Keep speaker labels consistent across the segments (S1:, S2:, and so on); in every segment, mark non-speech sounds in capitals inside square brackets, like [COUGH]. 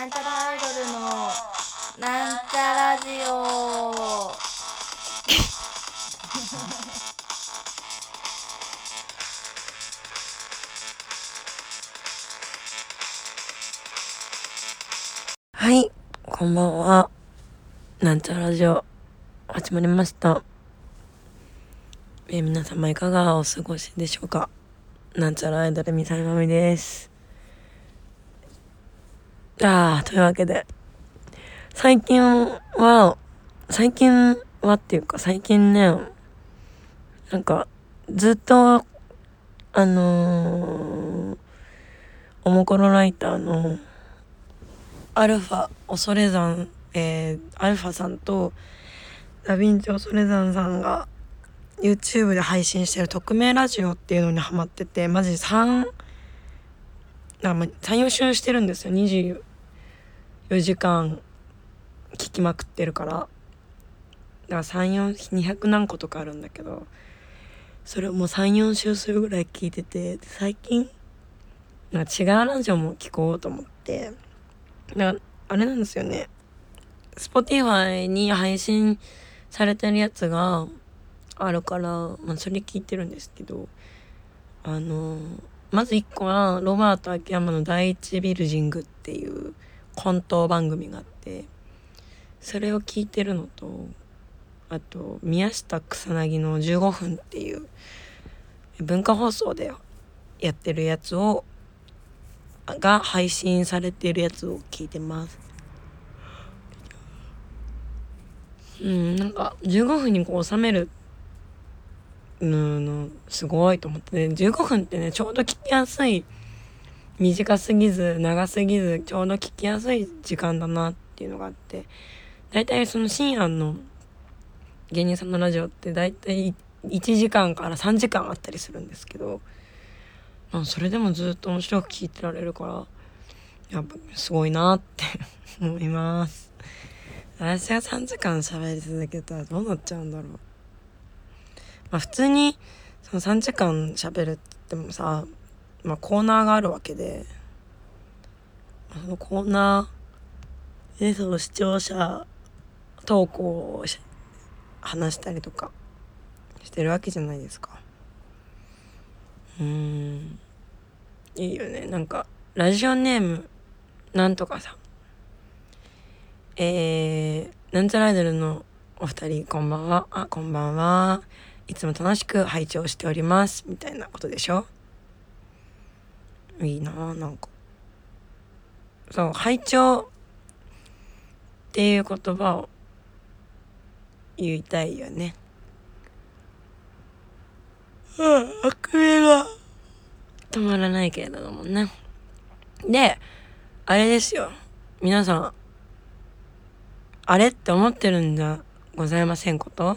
S1: なんちゃらアイドルのなんちゃラジオ
S2: はい、こんばんは。なんちゃらラジオ、始まりました。え皆様いかがお過ごしでしょうかなんちゃらアイドルみさいまみです。あー、というわけで、最近は、最近はっていうか最近ね、なんか、ずっと、あのー、おもころライターの、アルファ恐山、えー、アルファさんとダヴィンチ恐山さんが YouTube で配信してる匿名ラジオっていうのにハマっててマジ3 34週してるんですよ。24 4時間聞きまくってるから。だから34200何個とかあるんだけどそれをもう34週するぐらい聞いてて最近なんか違うラジオも聞こうと思って。だからあれなんですよね。Spotify に配信されてるやつがあるから、まあ、それ聞いてるんですけどあのまず1個はロバート秋山の「第一ビルジング」っていうコント番組があってそれを聞いてるのとあと宮下草薙の15分っていう文化放送でやってるやつをが配信されてるやつを聞いてます。うんなんか15分にこう収めるのすごいと思ってね。15分ってねちょうど聞きやすい短すぎず長すぎずちょうど聞きやすい時間だなっていうのがあって。大体その深夜の芸人さんのラジオって大体1時間から3時間あったりするんですけど。まあそれでもずっと面白く聞いてられるからやっぱすごいなって [LAUGHS] 思います。私が3時間喋り続けたらどうなっちゃうんだろう。まあ普通にその3時間喋るって言ってもさ、まあ、コーナーがあるわけで。そのコーナーでその視聴者投稿を話したりとかしてるわけじゃないですか。うーん。いいよね。なんかラジオネームなんとかさん。えー、なんちゃらアイドルのお二人こんばんは。あこんばんは。いつも楽しく拝聴しております。みたいなことでしょ？いいなあなんか。そう拝聴っていう言葉を言いたいよね。うんあくびが。止まらないけれどもね。であれですよ。皆さんあれって思ってるんじゃございませんこと？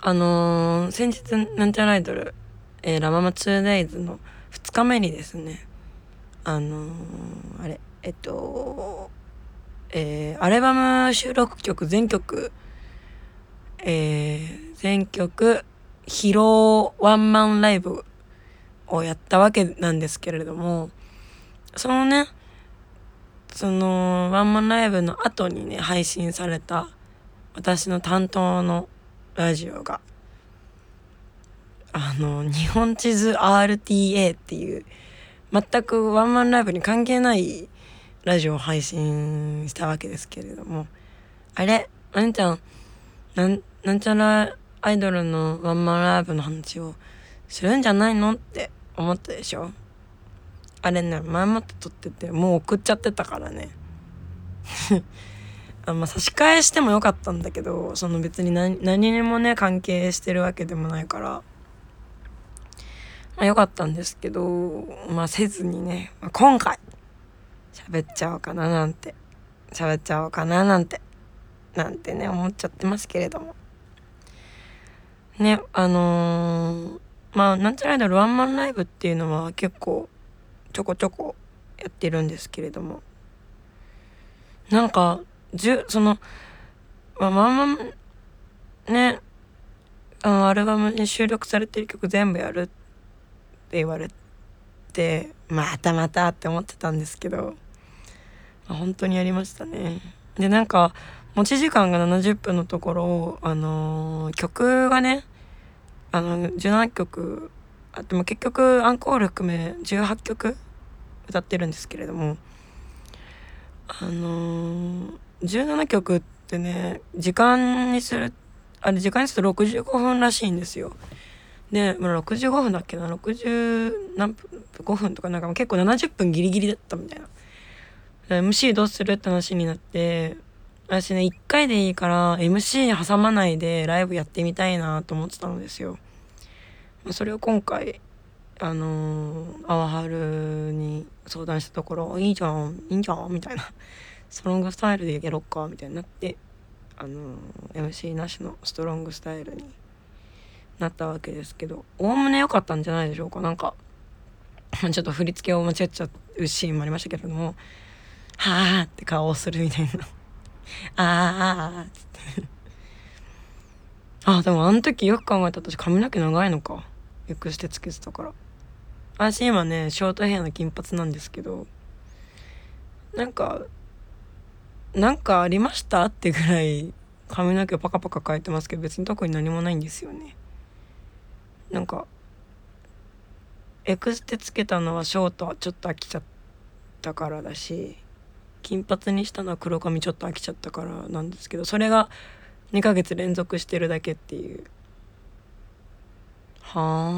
S2: あのー、先日なんちゃらアイドル、えー、ラママ 2days の日目にですねあのー、あれえっとえー、アルバム収録曲全曲えー、全曲披露ワンマンライブをやったわけなんですけれどもそのねそのワンマンライブの後にね配信された私の担当のラジオがあの日本地図 RTA っていう全くワンマンライブに関係ないラジオを配信したわけですけれども。あれ？あんちゃんなんなんちゃらアイドルのワンマンライブの話をするんじゃないのって思ったでしょ？あれね前もって撮っててもう送っちゃってたからね。[LAUGHS] あまあ差し替えしてもよかったんだけどその別に何何にもね関係してるわけでもないから。まあよかったんですけどまあせずにね、まあ、今回喋っちゃおうかななんて喋っちゃおうかななんてなんてね思っちゃってますけれども。ねあのー、まあなんちゃらアイドルワンマンライブっていうのは結構ちょこちょこやってるんですけれども。なんかじゅそのまあまんまねあのアルバムに収録されてる曲全部やるってって言われてまたまたって思ってたんですけどまあ、本当にやりましたねでなんか持ち時間が70分のところあのー、曲がねあの17曲あでも結局アンコール含め18曲歌ってるんですけれどもあのー、17曲ってね時間にするあれ時間にすると65分らしいんですよ。で、まあ、65分だっけな？60何分？5分とかなんか結構70分ギリギリだったみたいな。MC どうする？って話になって私ね1回でいいから MC 挟まないでライブやってみたいなと思ってたのですよ。それを今回あのー、アワハルに相談したところ「いいじゃんいいじゃん」みたいな「ストロングスタイルでやろっか」みたいになってあの MC なしのストロングスタイルになったわけですけどおおむね良かったんじゃないでしょうか。なんか [LAUGHS] ちょっと振り付けを間違っちゃうシーンもありましたけれども「はあ」って顔をするみたいな「[LAUGHS] ああ」って。[LAUGHS] あでもあの時よく考えた私髪の毛長いのか。エクステつけてたから。私今ねショートヘアの金髪なんですけどなんかなんかありましたってぐらい髪の毛パカパカ変えてますけど別に特に何もないんですよね。なんかエクステつけたのはショートはちょっと飽きちゃったからだし金髪にしたのは黒髪ちょっと飽きちゃったからなんですけどそれが2ヶ月連続してるだけっていう。は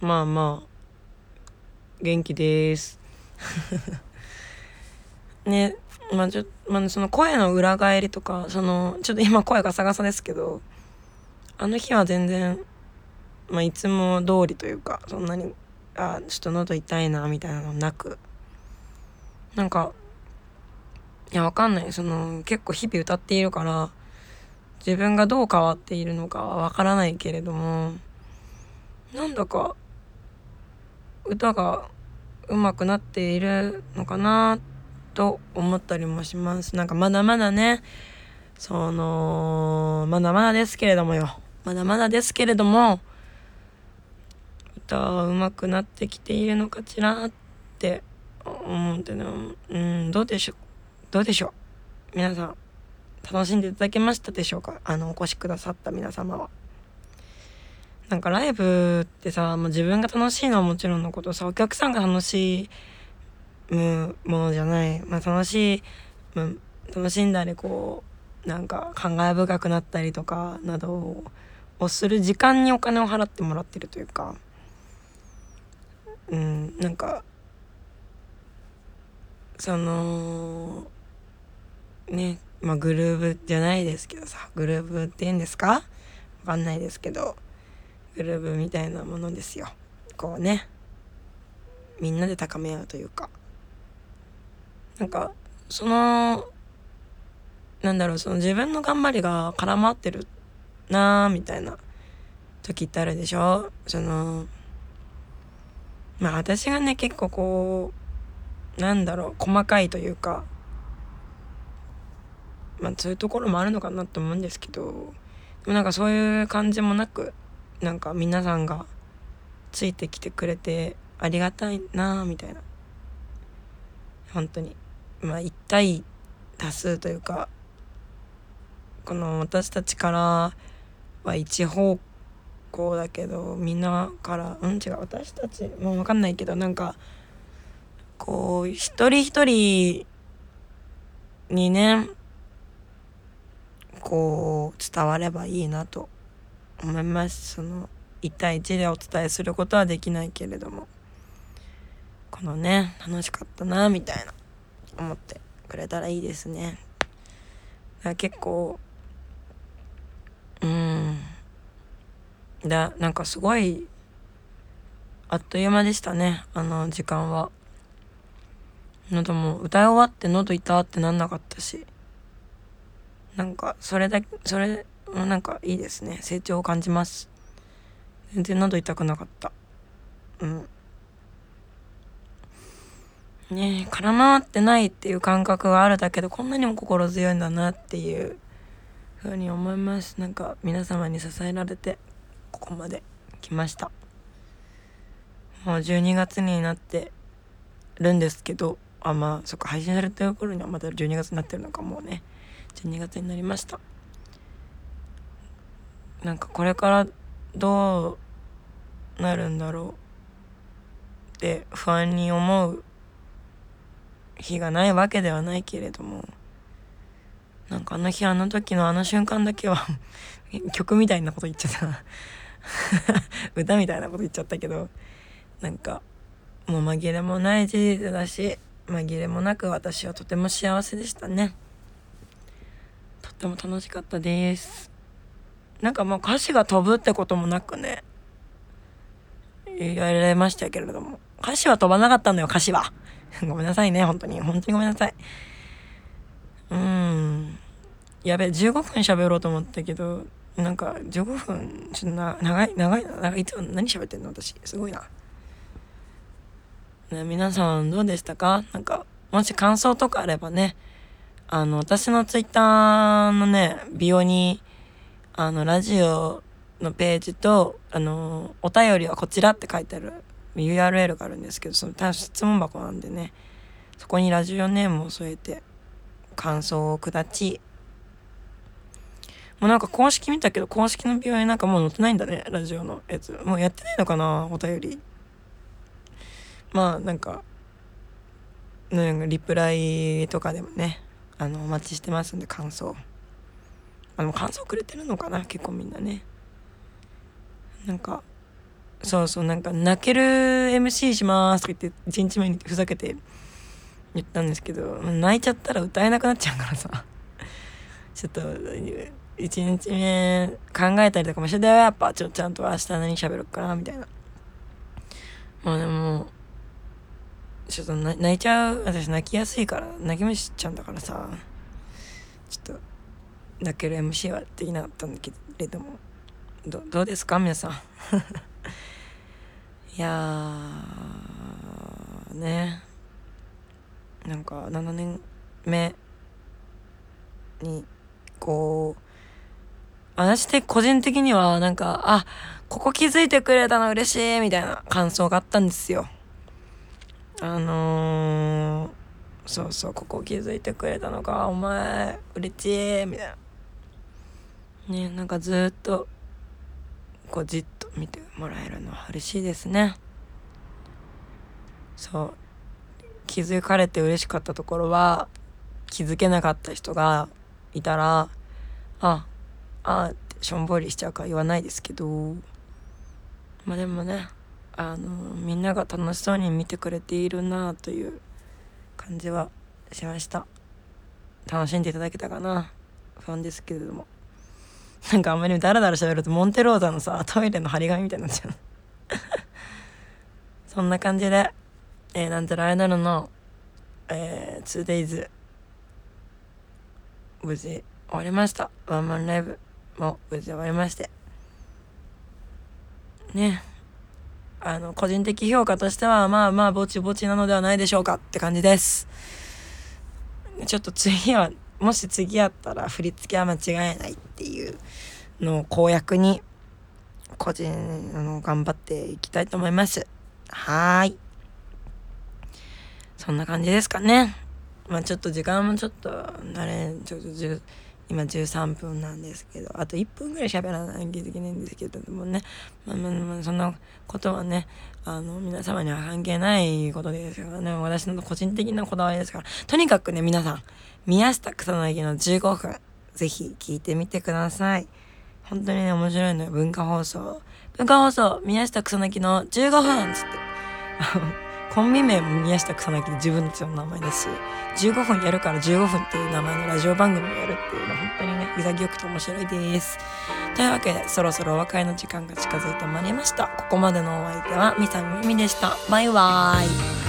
S2: あ。まあまあ元気です。[LAUGHS] ね。まあちょまあ、その声の裏返りとかそのちょっと今声ガサガサですけどあの日は全然、まあ、いつも通りというかそんなにあちょっと喉痛いなみたいなのなくなんかいやわかんないその結構日々歌っているから自分がどう変わっているのかはわからないけれどもなんだか歌が上手くなっているのかなってと思ったりもします。なんかまだまだねそのまだまだですけれどもよ。まだまだですけれども歌は上手くなってきているのかしらって思ってね。うんどうでしょうどうでしょう。皆さん楽しんでいただけましたでしょうか？あのお越しくださった皆様は。なんかライブってさもう自分が楽しいのはもちろんのことさお客さんが楽しいむものじゃない、まあ、楽しい、まあ、楽しんだりこうなんか感慨深くなったりとかなどをする時間にお金を払ってもらってるというか。うんなんかそのねまあグルーブじゃないですけどさグルーブって言うんですか？わかんないですけどグルーブみたいなものですよ。こうね。みんなで高め合うというか。なんかそのなんだろうその自分の頑張りが絡まってるなーみたいな時ってあるでしょ？そのまあ私がね結構こうなんだろう細かいというかまあそういうところもあるのかなと思うんですけどでもなんかそういう感じもなくなんか皆さんがついてきてくれてありがたいなみたいな。本当に。まあ一対多数というかこの私たちからは一方向だけどみんなからうん違う私たちもう分かんないけどなんかこう一人一人にねこう伝わればいいなと思います。その1対1でお伝えすることはできないけれども。このね楽しかったなみたいな思ってくれたらいいですね。結構うん。だなんかすごいあっという間でしたねあの時間は。喉も歌い終わって喉痛ってなんなかったし。なんかそれだけそれなんかいいですね。成長を感じます。全然喉痛くなかった。うん。ね空回ってないっていう感覚があるだけでこんなにも心強いんだなっていうふうに思います。なんか皆様に支えられてここまで来ました。もう12月になってるんですけどあまあそっか配信されてる頃にはまた12月になってるのかもうね。12月になりました。なんかこれからどうなるんだろうって不安に思う日がないわけではないけれどもなんかあの日あの時のあの瞬間だけは [LAUGHS] 曲みたいなこと言っちゃった。[LAUGHS] 歌みたいなこと言っちゃったけどなんかもう紛れもない事実だし紛れもなく私はとても幸せでしたね。とっても楽しかったです。なんかもう歌詞が飛ぶってこともなくね言われましたけれども歌詞は飛ばなかったのよ歌詞は。[LAUGHS] ごめんなさいね本当に。本当にごめんなさい。うーん。やべ15分喋ろうと思ったけどなんか15分ちょっとな長い長いな。なんかいつも何喋ってんの私。すごいな。ね、皆さんどうでしたか？なんか、もし感想とかあればね、あの、私のツイッターのね、美容に、あの、ラジオのページと、あの、お便りはこちらって書いてある URL があるんですけど、その質問箱なんでね、そこにラジオネームを添えて、感想を下ち、もうなんか公式見たけど、公式の美容になんかもう載ってないんだね、ラジオのやつ。もうやってないのかな、お便り。まあなんかなんかリプライとかでもねあのお待ちしてますんで感想あの感想くれてるのかな結構みんなねなんかそうそうなんか泣ける MC しますとか言って1日目にふざけて言ったんですけど泣いちゃったら歌えなくなっちゃうからさ。[LAUGHS] ちょっと1日目考えたりとかもしてたよやっぱちょちゃんと明日何喋ろうかなみたいな。まあでもちょっと泣いちゃう私泣きやすいから泣き虫ちゃんだからさ。ちょっと泣ける MC はできなかったんだけれども。どうですか皆さん？いやね。なんか7年目にこう私って個人的にはなんかあここ気づいてくれたの嬉しいみたいな感想があったんですよ。あのー、そうそうここ気づいてくれたのかお前嬉しいみたいな。ねなんかずっとこうじっ見てもらえるのは嬉しいですね。そう。気づかれて嬉しかったところは気づけなかった人がいたらああってしょんぼりしちゃうから言わないですけどまあでもねあのみんなが楽しそうに見てくれているなという感じはしました。楽しんでいただけたかな。不安ですけれども。なんかあんまりダラダラ喋るとモンテローザのさトイレの張り紙みたいになっちゃう [LAUGHS] そんな感じで、えー、なんてらアイドルの、えー、2days 無事終わりました。ワンマンライブも無事終わりまして。ね。あの、個人的評価としては、まあまあ、ぼちぼちなのではないでしょうかって感じです。ちょっと次は、もし次やったら振り付けは間違えない。っていうのを公約に、個人、あの、頑張っていきたいと思います。はーい。そんな感じですかね。まあちょっと時間もちょっと、慣れ、ちょっと今13分なんですけどあと1分ぐらい喋らないといけないんですけどもね、まあ、まあまあそんなことはねあの皆様には関係ないことですからね私の個人的なこだわりですからとにかくね皆さん宮下草薙の15分ぜひ聞いてみてください。本当にね面白いのよ。文化放送。文化放送宮下草薙の15分つって。[LAUGHS] コンビ名も宮下草薙で自分たちの名前だし15分やるから15分っていう名前のラジオ番組をやるっていうのは本当にね潔くて面白いです。というわけでそろそろお別れの時間が近づいてまいりました。ここまでのお相手はみさみみでした。バイバーイ。